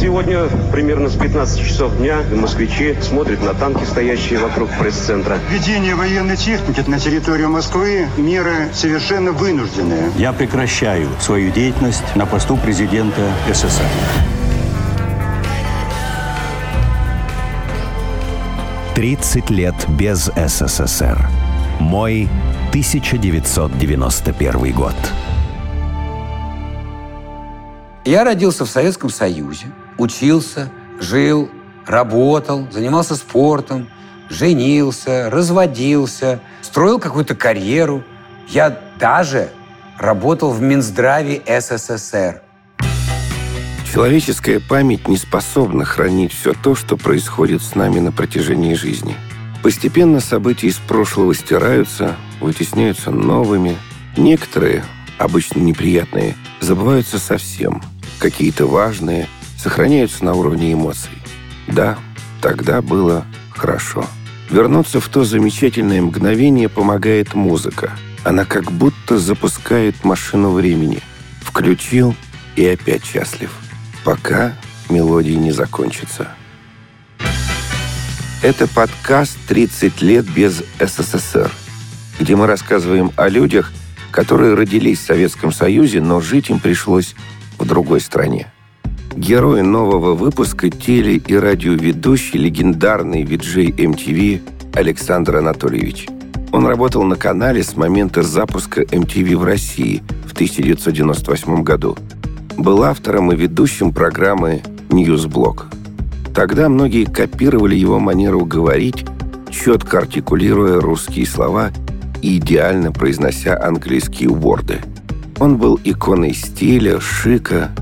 Сегодня примерно с 15 часов дня москвичи смотрят на танки, стоящие вокруг пресс-центра. Введение военной техники на территорию Москвы – меры совершенно вынужденные. Я прекращаю свою деятельность на посту президента СССР. Тридцать лет без СССР. Мой 1991 год. Я родился в Советском Союзе, учился, жил, работал, занимался спортом, женился, разводился, строил какую-то карьеру. Я даже работал в Минздраве СССР. Человеческая память не способна хранить все то, что происходит с нами на протяжении жизни. Постепенно события из прошлого стираются, вытесняются новыми. Некоторые, обычно неприятные, забываются совсем. Какие-то важные сохраняются на уровне эмоций. Да, тогда было хорошо. Вернуться в то замечательное мгновение помогает музыка. Она как будто запускает машину времени. Включил и опять счастлив. Пока мелодия не закончится. Это подкаст «30 лет без СССР», где мы рассказываем о людях, которые родились в Советском Союзе, но жить им пришлось в другой стране. Герой нового выпуска теле- и радиоведущий, легендарный виджей MTV Александр Анатольевич. Он работал на канале с момента запуска MTV в России в 1998 году. Был автором и ведущим программы «News Блок». Тогда многие копировали его манеру говорить, четко артикулируя русские слова и идеально произнося английские ворды. Он был иконой стиля, шика,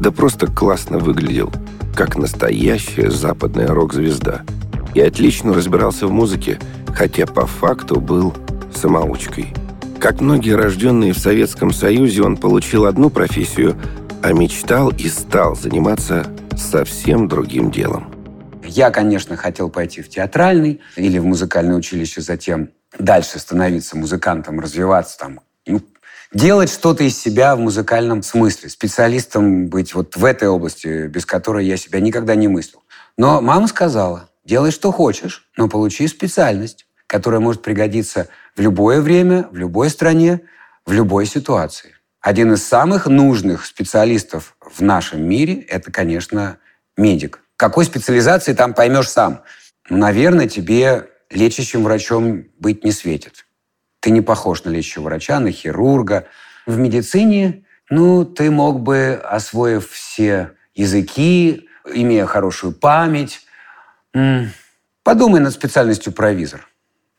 да просто классно выглядел, как настоящая западная рок-звезда. И отлично разбирался в музыке, хотя по факту был самоучкой. Как многие рожденные в Советском Союзе, он получил одну профессию, а мечтал и стал заниматься совсем другим делом. Я, конечно, хотел пойти в театральный или в музыкальное училище, затем дальше становиться музыкантом, развиваться там, ну, делать что-то из себя в музыкальном смысле, специалистом быть вот в этой области, без которой я себя никогда не мыслил. Но мама сказала, делай что хочешь, но получи специальность, которая может пригодиться в любое время, в любой стране, в любой ситуации. Один из самых нужных специалистов в нашем мире – это, конечно, медик. Какой специализации там поймешь сам. Ну, наверное, тебе лечащим врачом быть не светит. Ты не похож на лечащего врача, на хирурга. В медицине, ну, ты мог бы, освоив все языки, имея хорошую память, подумай над специальностью провизор.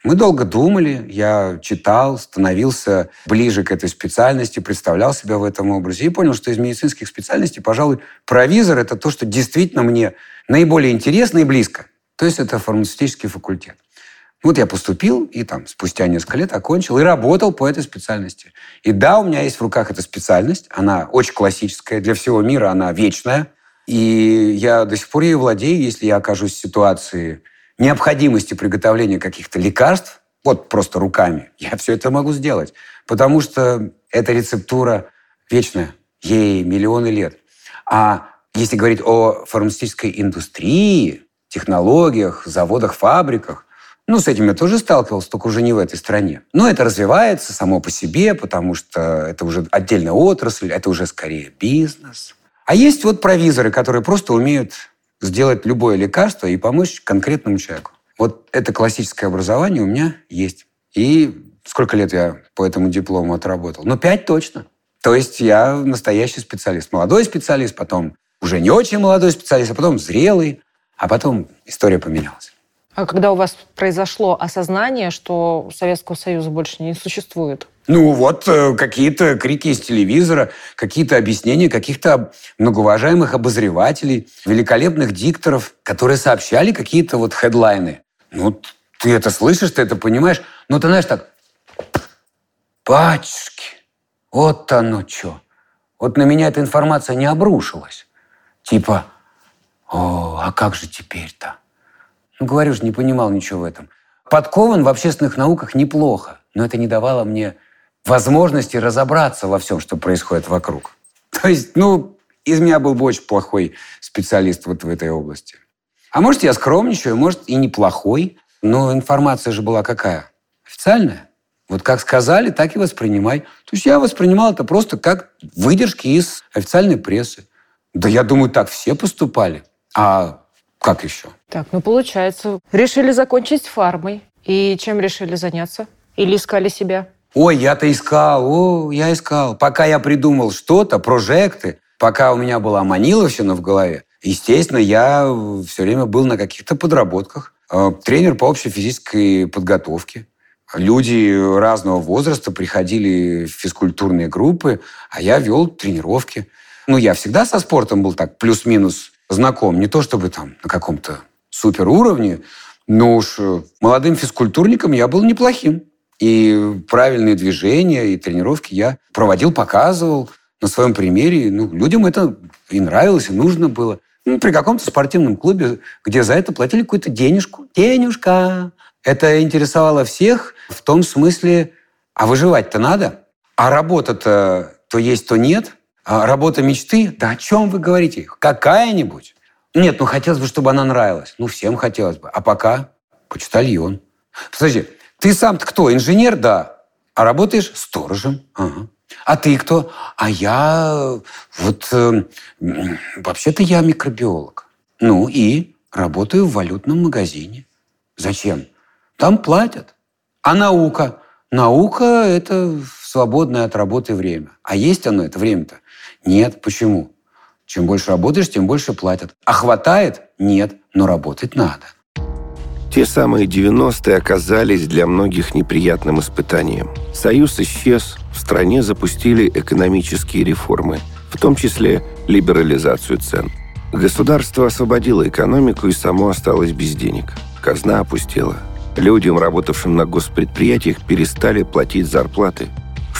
Мы долго думали, я читал, становился ближе к этой специальности, представлял себя в этом образе и понял, что из медицинских специальностей, пожалуй, провизор – это то, что действительно мне наиболее интересно и близко. То есть это фармацевтический факультет. Вот я поступил, и там спустя несколько лет окончил, и работал по этой специальности. И да, у меня есть в руках эта специальность, она очень классическая, для всего мира она вечная. И я до сих пор ею владею, если я окажусь в ситуации необходимости приготовления каких-то лекарств, вот просто руками, я все это могу сделать. Потому что эта рецептура вечная, ей миллионы лет. А если говорить о фармацевтической индустрии, технологиях, заводах, фабриках, ну, с этим я тоже сталкивался, только уже не в этой стране. Но это развивается само по себе, потому что это уже отдельная отрасль, это уже скорее бизнес. А есть вот провизоры, которые просто умеют сделать любое лекарство и помочь конкретному человеку. Вот это классическое образование у меня есть. И сколько лет я по этому диплому отработал? Ну, пять точно. То есть я настоящий специалист. Молодой специалист, потом уже не очень молодой специалист, а потом зрелый, а потом история поменялась. А когда у вас произошло осознание, что Советского Союза больше не существует? Ну вот э, какие-то крики из телевизора, какие-то объяснения каких-то многоуважаемых обозревателей, великолепных дикторов, которые сообщали какие-то вот хедлайны. Ну, ты это слышишь, ты это понимаешь. Ну, ты знаешь так, пачки, вот оно что. Вот на меня эта информация не обрушилась. Типа, о, а как же теперь-то? Ну, говорю же, не понимал ничего в этом. Подкован в общественных науках неплохо, но это не давало мне возможности разобраться во всем, что происходит вокруг. То есть, ну, Из меня был бы очень плохой специалист вот в этой области. А может, я скромничаю, может, и неплохой, но информация же была какая? Официальная. Вот как сказали, так и воспринимай. То есть я воспринимал это просто как выдержки из официальной прессы. Да я думаю, так все поступали. А как еще? Так, ну получается, решили закончить фармой. И чем решили заняться? Или искали себя? Ой, я-то искал, о, я искал. Пока я придумал что-то, прожекты, пока у меня была маниловщина в голове, естественно, я все время был на каких-то подработках. Э, тренер по общей физической подготовке. Люди разного возраста приходили в физкультурные группы, а я вел тренировки. Ну, я всегда со спортом был так плюс-минус знаком. Не то чтобы там на каком-то супер уровне, но уж э, молодым физкультурником я был неплохим. И правильные движения и тренировки я проводил, показывал на своем примере. Ну, людям это и нравилось, и нужно было. Ну, при каком-то спортивном клубе, где за это платили какую-то денежку. Денежка. Это интересовало всех в том смысле, а выживать-то надо. А работа-то то есть, то нет. А работа мечты? Да о чем вы говорите? Какая-нибудь? Нет, ну хотелось бы, чтобы она нравилась. Ну, всем хотелось бы. А пока почтальон. Подожди, ты сам-то кто? Инженер? Да. А работаешь сторожем? Ага. А ты кто? А я вот э, вообще-то я микробиолог. Ну и работаю в валютном магазине. Зачем? Там платят. А наука? Наука – это свободное от работы время. А есть оно, это время-то? Нет. Почему? Чем больше работаешь, тем больше платят. А хватает? Нет. Но работать надо. Те самые 90-е оказались для многих неприятным испытанием. Союз исчез, в стране запустили экономические реформы, в том числе либерализацию цен. Государство освободило экономику и само осталось без денег. Казна опустела. Людям, работавшим на госпредприятиях, перестали платить зарплаты.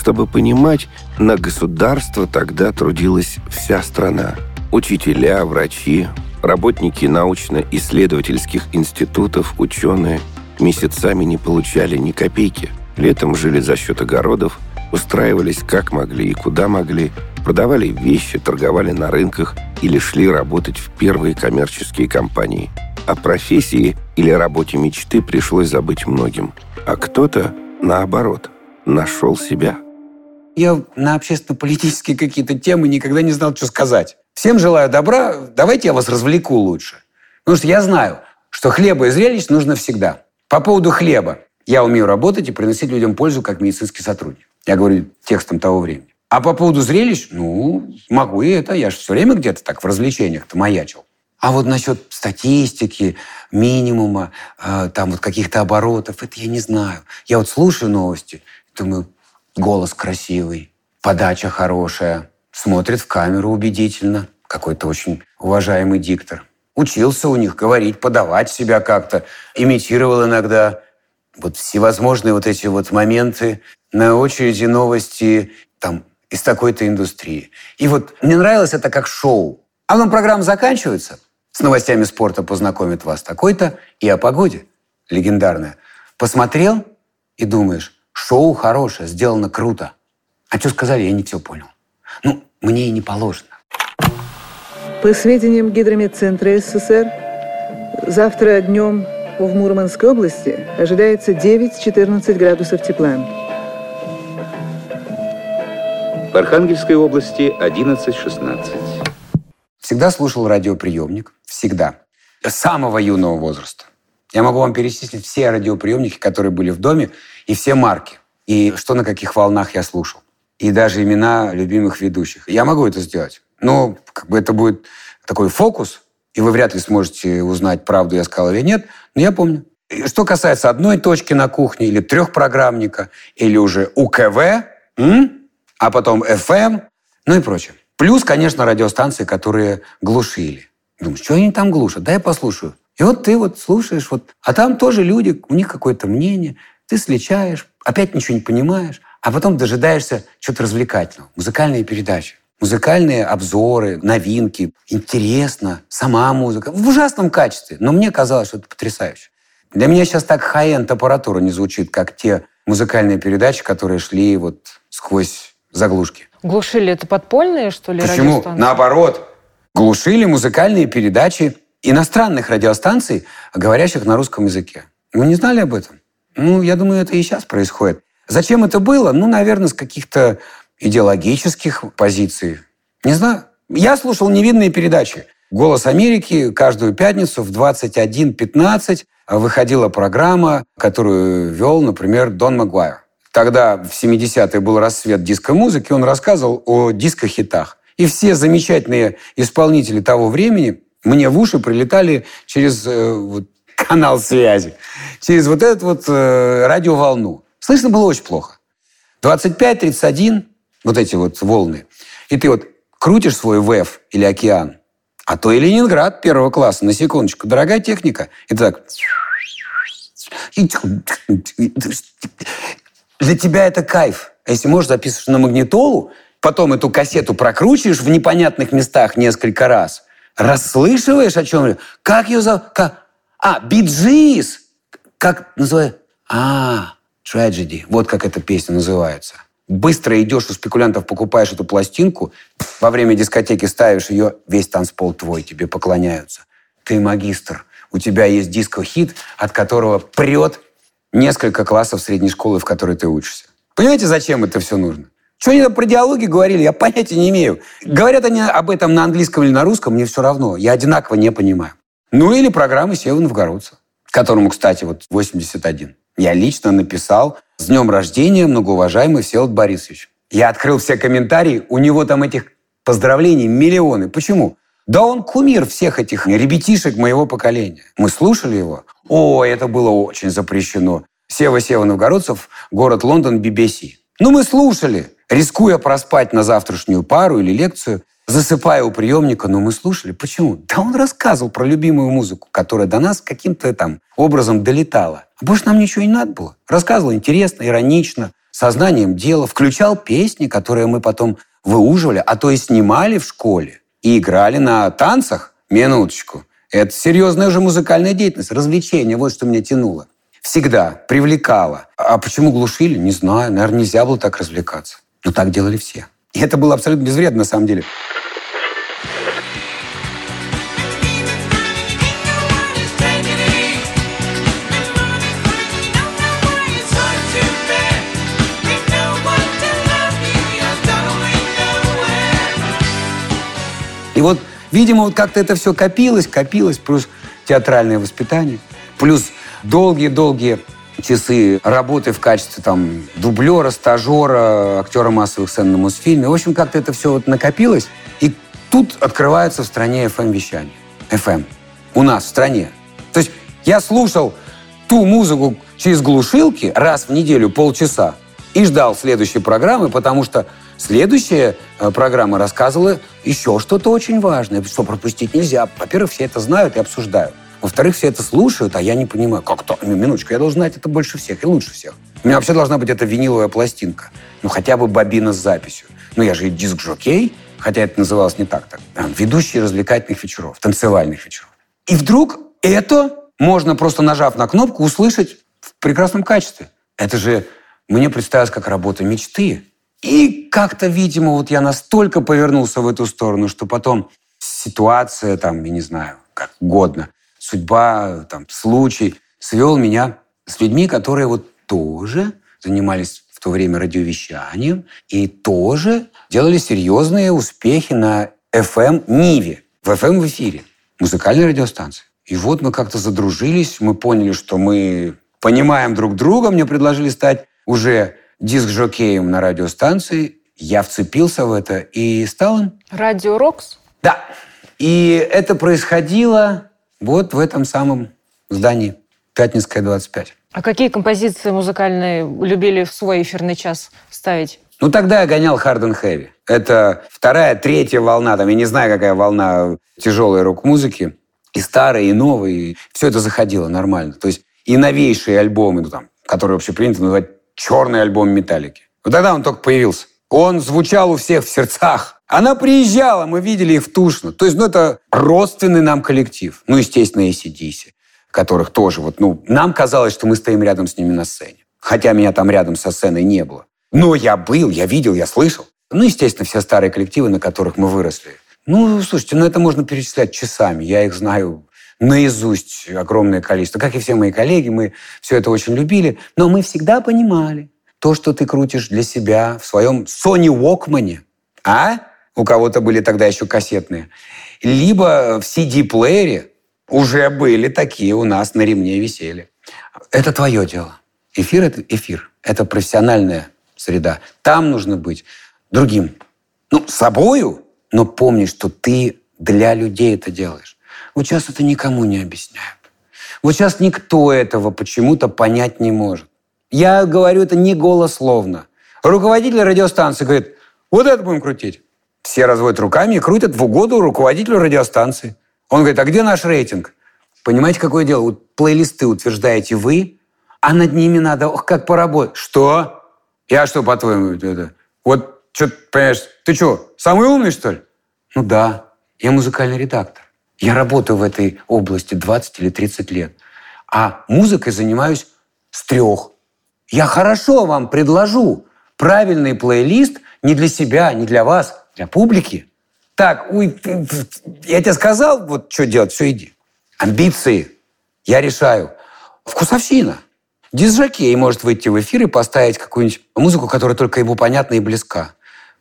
Чтобы понимать, на государство тогда трудилась вся страна. Учителя, врачи, Работники научно-исследовательских институтов, ученые месяцами не получали ни копейки. Летом жили за счет огородов, устраивались как могли и куда могли, продавали вещи, торговали на рынках или шли работать в первые коммерческие компании. О профессии или работе мечты пришлось забыть многим. А кто-то, наоборот, нашел себя. Я на общественно-политические какие-то темы никогда не знал, что сказать. Всем желаю добра. Давайте я вас развлеку лучше. Потому что я знаю, что хлеба и зрелищ нужно всегда. По поводу хлеба. Я умею работать и приносить людям пользу как медицинский сотрудник. Я говорю текстом того времени. А по поводу зрелищ, ну, могу и это. Я же все время где-то так в развлечениях-то маячил. А вот насчет статистики, минимума, э, там вот каких-то оборотов, это я не знаю. Я вот слушаю новости, думаю, голос красивый, подача хорошая, смотрит в камеру убедительно. Какой-то очень уважаемый диктор. Учился у них говорить, подавать себя как-то. Имитировал иногда вот всевозможные вот эти вот моменты на очереди новости там из такой-то индустрии. И вот мне нравилось это как шоу. А потом программа заканчивается, с новостями спорта познакомит вас такой-то и о погоде. Легендарная. Посмотрел и думаешь, шоу хорошее, сделано круто. А что сказали, я не все понял. Ну, мне и не положено. По сведениям Гидрометцентра СССР, завтра днем в Мурманской области ожидается 9-14 градусов тепла. В Архангельской области 11-16. Всегда слушал радиоприемник. Всегда. С самого юного возраста. Я могу вам перечислить все радиоприемники, которые были в доме, и все марки. И что на каких волнах я слушал и даже имена любимых ведущих. Я могу это сделать. Но как бы это будет такой фокус, и вы вряд ли сможете узнать, правду я сказал или нет, но я помню. Что касается одной точки на кухне или трехпрограммника, или уже УКВ, м? а потом FM, ну и прочее. Плюс, конечно, радиостанции, которые глушили. Думаешь, что они там глушат? Да я послушаю. И вот ты вот слушаешь, вот, а там тоже люди, у них какое-то мнение, ты сличаешь, опять ничего не понимаешь, а потом дожидаешься чего-то развлекательного. Музыкальные передачи, музыкальные обзоры, новинки. Интересно, сама музыка. В ужасном качестве, но мне казалось, что это потрясающе. Для меня сейчас так хай-энд аппаратура не звучит, как те музыкальные передачи, которые шли вот сквозь заглушки. Глушили это подпольные, что ли, Почему? Наоборот. Глушили музыкальные передачи иностранных радиостанций, говорящих на русском языке. Вы не знали об этом? Ну, я думаю, это и сейчас происходит. Зачем это было? Ну, наверное, с каких-то идеологических позиций. Не знаю. Я слушал невинные передачи. «Голос Америки» каждую пятницу в 21.15 выходила программа, которую вел, например, Дон Магуайр. Тогда в 70-е был рассвет диско-музыки, он рассказывал о диско-хитах. И все замечательные исполнители того времени мне в уши прилетали через э, канал связи, через вот эту вот э, радиоволну. Слышно было очень плохо. 25-31, вот эти вот волны. И ты вот крутишь свой ВЭФ или океан, а то и Ленинград первого класса, на секундочку. Дорогая техника. И ты так... Для тебя это кайф. А если можешь, записываешь на магнитолу, потом эту кассету прокручиваешь в непонятных местах несколько раз, расслышиваешь, о чем... Как ее зовут? Как... А, Биджис! Как называется? А, Tragedy. Вот как эта песня называется. Быстро идешь у спекулянтов, покупаешь эту пластинку, во время дискотеки ставишь ее, весь танцпол твой, тебе поклоняются. Ты магистр. У тебя есть диско-хит, от которого прет несколько классов средней школы, в которой ты учишься. Понимаете, зачем это все нужно? Что они там про диалоги говорили, я понятия не имею. Говорят они об этом на английском или на русском, мне все равно. Я одинаково не понимаю. Ну или программы Сева Новгородца, которому, кстати, вот 81. Я лично написал «С днем рождения, многоуважаемый Всеволод Борисович». Я открыл все комментарии, у него там этих поздравлений миллионы. Почему? Да он кумир всех этих ребятишек моего поколения. Мы слушали его. О, это было очень запрещено. Сева-Сева Новгородцев, город Лондон, BBC. Ну, мы слушали, рискуя проспать на завтрашнюю пару или лекцию, засыпая у приемника, но мы слушали. Почему? Да он рассказывал про любимую музыку, которая до нас каким-то там образом долетала. А больше нам ничего не надо было. Рассказывал интересно, иронично, сознанием дела, включал песни, которые мы потом выуживали, а то и снимали в школе и играли на танцах. Минуточку. Это серьезная уже музыкальная деятельность, развлечение, вот что меня тянуло. Всегда привлекало. А почему глушили? Не знаю. Наверное, нельзя было так развлекаться. Но так делали все. И это было абсолютно безвредно на самом деле. И вот, видимо, вот как-то это все копилось, копилось, плюс театральное воспитание, плюс долгие-долгие часы работы в качестве там дублера, стажера, актера массовых сцен на Мосфильме. В общем, как-то это все вот накопилось. И тут открывается в стране FM-вещание. FM. У нас в стране. То есть я слушал ту музыку через глушилки раз в неделю полчаса и ждал следующей программы, потому что следующая э, программа рассказывала еще что-то очень важное, что пропустить нельзя. Во-первых, все это знают и обсуждают. Во-вторых, все это слушают, а я не понимаю, как то. Ну, минуточку, я должен знать это больше всех и лучше всех. У меня вообще должна быть эта виниловая пластинка. Ну, хотя бы бобина с записью. Ну, я же и диск-жокей, хотя это называлось не так. так. Ведущий развлекательных вечеров, танцевальных вечеров. И вдруг это можно, просто нажав на кнопку, услышать в прекрасном качестве. Это же мне представилось как работа мечты. И как-то, видимо, вот я настолько повернулся в эту сторону, что потом ситуация, там, я не знаю, как угодно, судьба, там, случай свел меня с людьми, которые вот тоже занимались в то время радиовещанием и тоже делали серьезные успехи на FM Ниве, в FM в эфире, музыкальной радиостанции. И вот мы как-то задружились, мы поняли, что мы понимаем друг друга, мне предложили стать уже диск-жокеем на радиостанции. Я вцепился в это и стал им. Радио Рокс? Да. И это происходило вот в этом самом здании. Пятницкая, 25. А какие композиции музыкальные любили в свой эфирный час ставить? Ну, тогда я гонял Hard and Heavy. Это вторая, третья волна, там, я не знаю, какая волна тяжелой рок-музыки. И старые, и новые. И все это заходило нормально. То есть и новейшие альбомы, ну, там, которые вообще принято называть черный альбом «Металлики». Вот тогда он только появился. Он звучал у всех в сердцах. Она приезжала, мы видели их в Тушно. То есть, ну, это родственный нам коллектив. Ну, естественно, ACDC, которых тоже вот, ну, нам казалось, что мы стоим рядом с ними на сцене. Хотя меня там рядом со сценой не было. Но я был, я видел, я слышал. Ну, естественно, все старые коллективы, на которых мы выросли. Ну, слушайте, ну это можно перечислять часами. Я их знаю наизусть огромное количество. Как и все мои коллеги, мы все это очень любили. Но мы всегда понимали, то, что ты крутишь для себя в своем Sony Walkman, а? У кого-то были тогда еще кассетные. Либо в CD-плеере уже были такие у нас на ремне висели. Это твое дело. Эфир – это эфир. Это профессиональная среда. Там нужно быть другим. Ну, собою, но помни, что ты для людей это делаешь. Вот сейчас это никому не объясняют. Вот сейчас никто этого почему-то понять не может. Я говорю это не голословно. Руководитель радиостанции говорит, вот это будем крутить. Все разводят руками и крутят в угоду руководителю радиостанции. Он говорит, а где наш рейтинг? Понимаете, какое дело? Вот плейлисты утверждаете вы, а над ними надо, ох, как поработать. Что? Я что, по-твоему, это? Вот, что, понимаешь, ты что, самый умный, что ли? Ну да, я музыкальный редактор. Я работаю в этой области 20 или 30 лет. А музыкой занимаюсь с трех. Я хорошо вам предложу правильный плейлист не для себя, не для вас, для публики. Так, ой, я тебе сказал, вот что делать, все, иди. Амбиции. Я решаю. Вкусовщина. Дизжокей может выйти в эфир и поставить какую-нибудь музыку, которая только ему понятна и близка.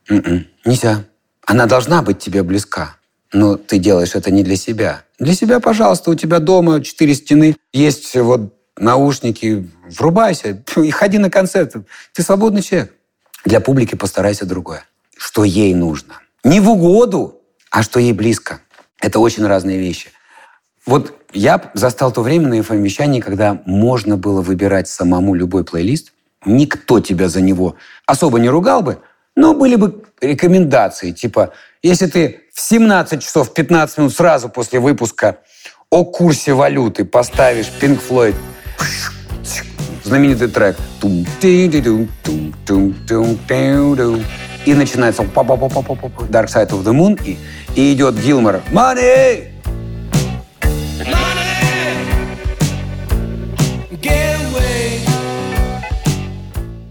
М-м, нельзя. Она должна быть тебе близка. Но ты делаешь это не для себя. Для себя, пожалуйста, у тебя дома четыре стены, есть вот наушники, врубайся и ходи на концерт. Ты свободный человек. Для публики постарайся другое. Что ей нужно. Не в угоду, а что ей близко. Это очень разные вещи. Вот я застал то время на FM-вещании, когда можно было выбирать самому любой плейлист. Никто тебя за него особо не ругал бы, но были бы рекомендации, типа, если ты в 17 часов 15 минут сразу после выпуска о курсе валюты поставишь Pink Floyd знаменитый трек и начинается Dark Side of the Moon и, и идет Гилмор Money!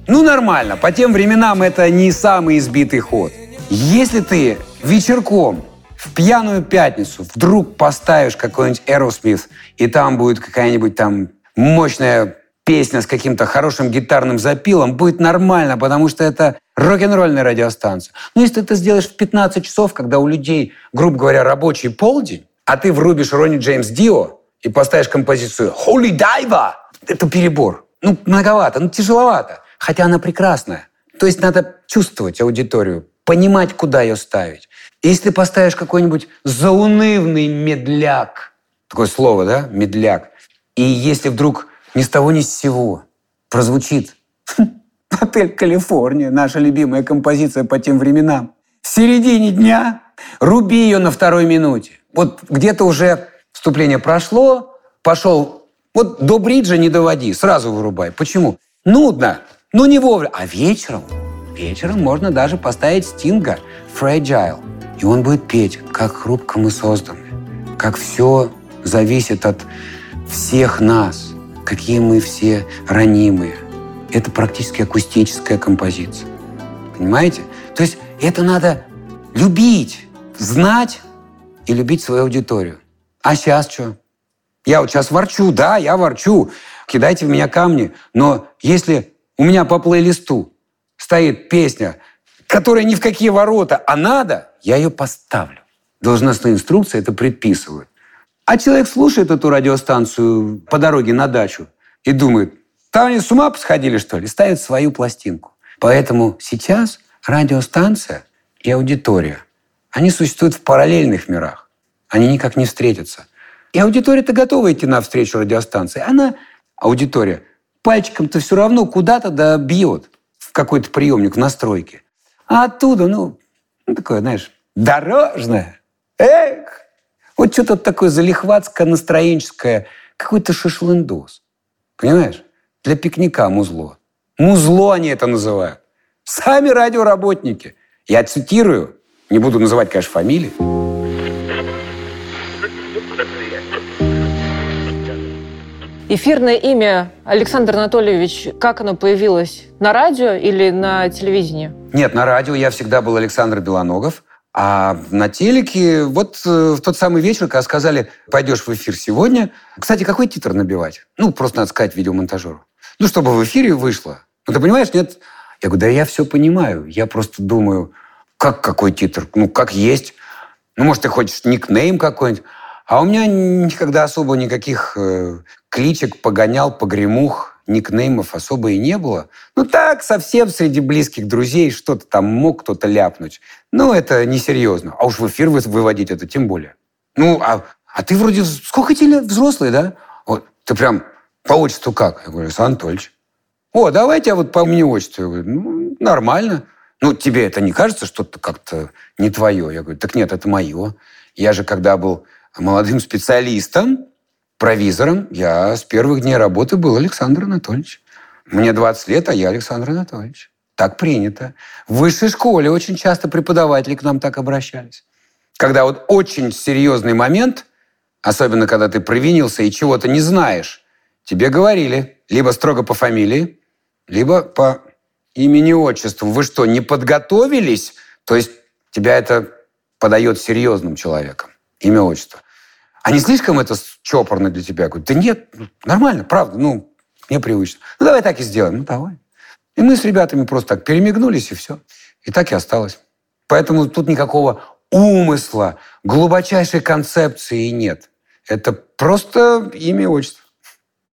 Ну, нормально. По тем временам это не самый избитый ход. Если ты вечерком в пьяную пятницу вдруг поставишь какой-нибудь Aerosmith, и там будет какая-нибудь там мощная песня с каким-то хорошим гитарным запилом, будет нормально, потому что это рок-н-ролльная радиостанция. Но если ты это сделаешь в 15 часов, когда у людей, грубо говоря, рабочий полдень, а ты врубишь Ронни Джеймс Дио и поставишь композицию «Holy Diver», это перебор. Ну, многовато, ну, тяжеловато хотя она прекрасная. То есть надо чувствовать аудиторию, понимать, куда ее ставить. если ты поставишь какой-нибудь заунывный медляк, такое слово, да, медляк, и если вдруг ни с того ни с сего прозвучит «Отель Калифорния», наша любимая композиция по тем временам, в середине дня руби ее на второй минуте. Вот где-то уже вступление прошло, пошел, вот до бриджа не доводи, сразу вырубай. Почему? Нудно. Ну, не вовремя. А вечером, вечером можно даже поставить Стинга «Fragile». И он будет петь, как хрупко мы созданы, как все зависит от всех нас, какие мы все ранимые. Это практически акустическая композиция. Понимаете? То есть это надо любить, знать и любить свою аудиторию. А сейчас что? Я вот сейчас ворчу, да, я ворчу. Кидайте в меня камни. Но если у меня по плейлисту стоит песня, которая ни в какие ворота, а надо, я ее поставлю. Должностные инструкции это предписывают. А человек слушает эту радиостанцию по дороге на дачу и думает, там они с ума посходили, что ли? Ставит свою пластинку. Поэтому сейчас радиостанция и аудитория, они существуют в параллельных мирах. Они никак не встретятся. И аудитория-то готова идти навстречу радиостанции. Она, аудитория, пальчиком-то все равно куда-то да бьет в какой-то приемник в настройке. А оттуда, ну, ну такое, знаешь, дорожное. Эх! Вот что-то такое залихватское, какой-то шашлындос. Понимаешь? Для пикника музло. Музло они это называют. Сами радиоработники. Я цитирую, не буду называть, конечно, фамилии. Эфирное имя Александр Анатольевич, как оно появилось? На радио или на телевидении? Нет, на радио я всегда был Александр Белоногов. А на телеке вот э, в тот самый вечер, когда сказали, пойдешь в эфир сегодня. Кстати, какой титр набивать? Ну, просто надо сказать видеомонтажеру. Ну, чтобы в эфире вышло. Ну, ты понимаешь, нет? Я говорю, да я все понимаю. Я просто думаю, как какой титр? Ну, как есть. Ну, может, ты хочешь никнейм какой-нибудь. А у меня никогда особо никаких э, кличек, погонял, погремух, никнеймов особо и не было. Ну так, совсем среди близких друзей что-то там мог кто-то ляпнуть. Но это несерьезно. А уж в эфир выводить это тем более. Ну, а, а ты вроде... Сколько тебе лет? Взрослый, да? Вот, ты прям по отчеству как? Я говорю, Анатольевич. О, давайте я вот по имени отчеству. Я говорю, ну, нормально. Ну, тебе это не кажется, что-то как-то не твое? Я говорю, так нет, это мое. Я же, когда был молодым специалистом, провизором, я с первых дней работы был Александр Анатольевич. Мне 20 лет, а я Александр Анатольевич. Так принято. В высшей школе очень часто преподаватели к нам так обращались. Когда вот очень серьезный момент, особенно когда ты провинился и чего-то не знаешь, тебе говорили либо строго по фамилии, либо по имени-отчеству. Вы что, не подготовились? То есть тебя это подает серьезным человеком. Имя-отчество. А не слишком это чопорно для тебя? Я говорю, да нет, ну, нормально, правда, ну, мне привычно. Ну, давай так и сделаем. Ну, давай. И мы с ребятами просто так перемигнулись, и все. И так и осталось. Поэтому тут никакого умысла, глубочайшей концепции нет. Это просто имя и отчество.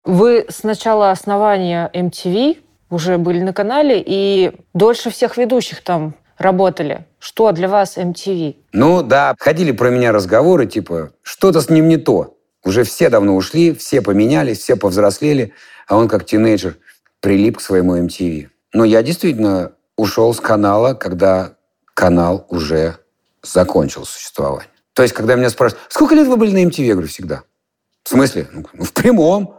Вы с начала основания MTV уже были на канале и дольше всех ведущих там работали. Что для вас MTV? Ну да, ходили про меня разговоры, типа, что-то с ним не то. Уже все давно ушли, все поменялись, все повзрослели, а он как тинейджер прилип к своему MTV. Но я действительно ушел с канала, когда канал уже закончил существование. То есть, когда меня спрашивают, сколько лет вы были на MTV? Я говорю, всегда. В смысле? Ну, в прямом.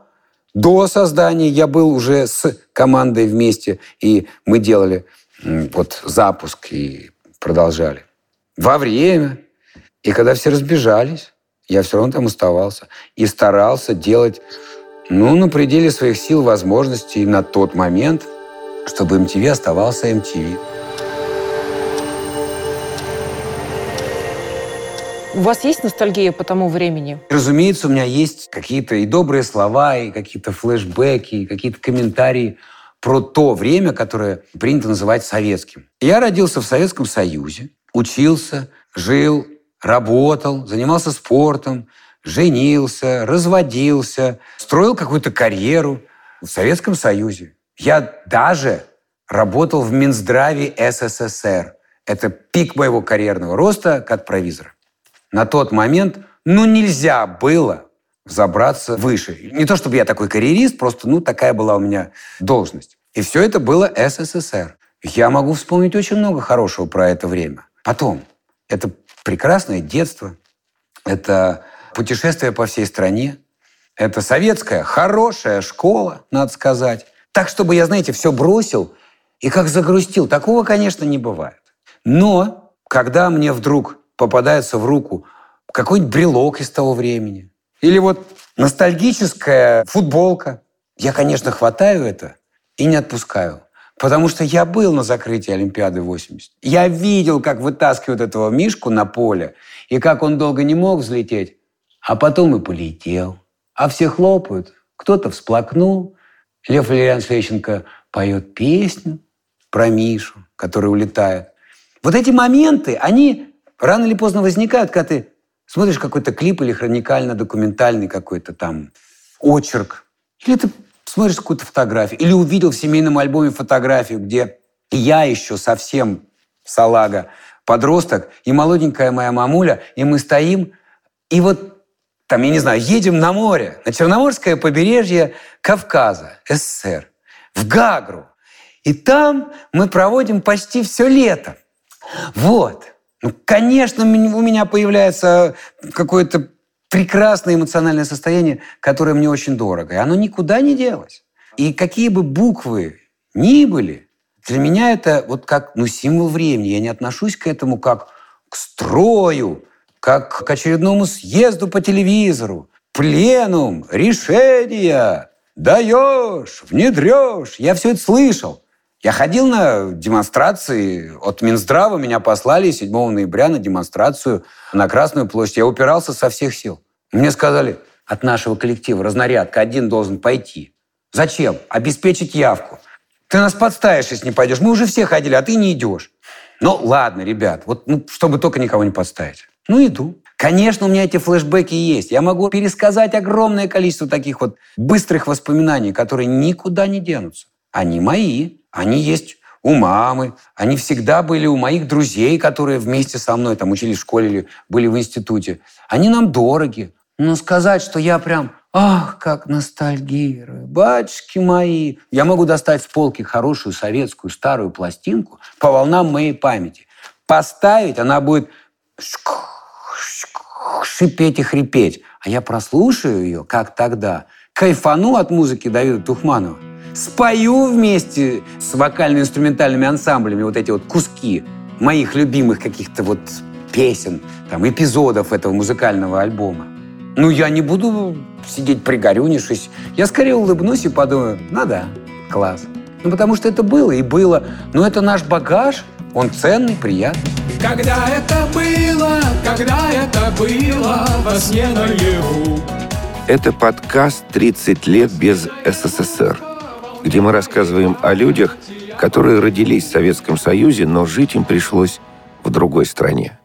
До создания я был уже с командой вместе, и мы делали вот запуск и продолжали. Во время. И когда все разбежались, я все равно там оставался. И старался делать, ну, на пределе своих сил, возможностей на тот момент, чтобы MTV оставался MTV. У вас есть ностальгия по тому времени? Разумеется, у меня есть какие-то и добрые слова, и какие-то флешбеки, и какие-то комментарии про то время, которое принято называть советским. Я родился в Советском Союзе, учился, жил, работал, занимался спортом, женился, разводился, строил какую-то карьеру в Советском Союзе. Я даже работал в Минздраве СССР. Это пик моего карьерного роста как провизора. На тот момент, ну, нельзя было забраться выше. Не то чтобы я такой карьерист, просто ну такая была у меня должность. И все это было СССР. Я могу вспомнить очень много хорошего про это время. Потом, это прекрасное детство, это путешествие по всей стране, это советская хорошая школа, надо сказать. Так, чтобы я, знаете, все бросил и как загрустил. Такого, конечно, не бывает. Но когда мне вдруг попадается в руку какой-нибудь брелок из того времени, или вот ностальгическая футболка. Я, конечно, хватаю это и не отпускаю. Потому что я был на закрытии Олимпиады 80. Я видел, как вытаскивают этого Мишку на поле, и как он долго не мог взлететь, а потом и полетел. А все хлопают. Кто-то всплакнул. Лев Валерьянович Лещенко поет песню про Мишу, который улетает. Вот эти моменты, они рано или поздно возникают, когда ты Смотришь какой-то клип или хроникально-документальный какой-то там очерк. Или ты смотришь какую-то фотографию. Или увидел в семейном альбоме фотографию, где я еще совсем салага, подросток, и молоденькая моя мамуля, и мы стоим, и вот там, я не знаю, едем на море, на Черноморское побережье Кавказа, СССР, в Гагру. И там мы проводим почти все лето. Вот. Ну, конечно, у меня появляется какое-то прекрасное эмоциональное состояние, которое мне очень дорого. И оно никуда не делось. И какие бы буквы ни были, для меня это вот как ну, символ времени. Я не отношусь к этому как к строю, как к очередному съезду по телевизору. Пленум, решения, даешь, внедрешь. Я все это слышал. Я ходил на демонстрации. От Минздрава меня послали 7 ноября на демонстрацию на Красную площадь. Я упирался со всех сил. Мне сказали, от нашего коллектива разнарядка один должен пойти. Зачем? Обеспечить явку. Ты нас подставишь, если не пойдешь. Мы уже все ходили, а ты не идешь. Ну, ладно, ребят, вот ну, чтобы только никого не подставить. Ну, иду. Конечно, у меня эти флешбеки есть. Я могу пересказать огромное количество таких вот быстрых воспоминаний, которые никуда не денутся. Они мои. Они есть у мамы, они всегда были у моих друзей, которые вместе со мной там учились в школе или были в институте. Они нам дороги. Но сказать, что я прям, ах, как ностальгирую, батюшки мои. Я могу достать с полки хорошую советскую старую пластинку по волнам моей памяти. Поставить, она будет шипеть и хрипеть. А я прослушаю ее, как тогда, кайфану от музыки Давида Тухманова – спою вместе с вокально-инструментальными ансамблями вот эти вот куски моих любимых каких-то вот песен, там, эпизодов этого музыкального альбома. Ну, я не буду сидеть пригорюнившись. Я скорее улыбнусь и подумаю, ну да, класс. Ну, потому что это было и было. Но это наш багаж, он ценный, приятный. Когда это было, когда это было во сне наяву. Это подкаст «30 лет без СССР» где мы рассказываем о людях, которые родились в Советском Союзе, но жить им пришлось в другой стране.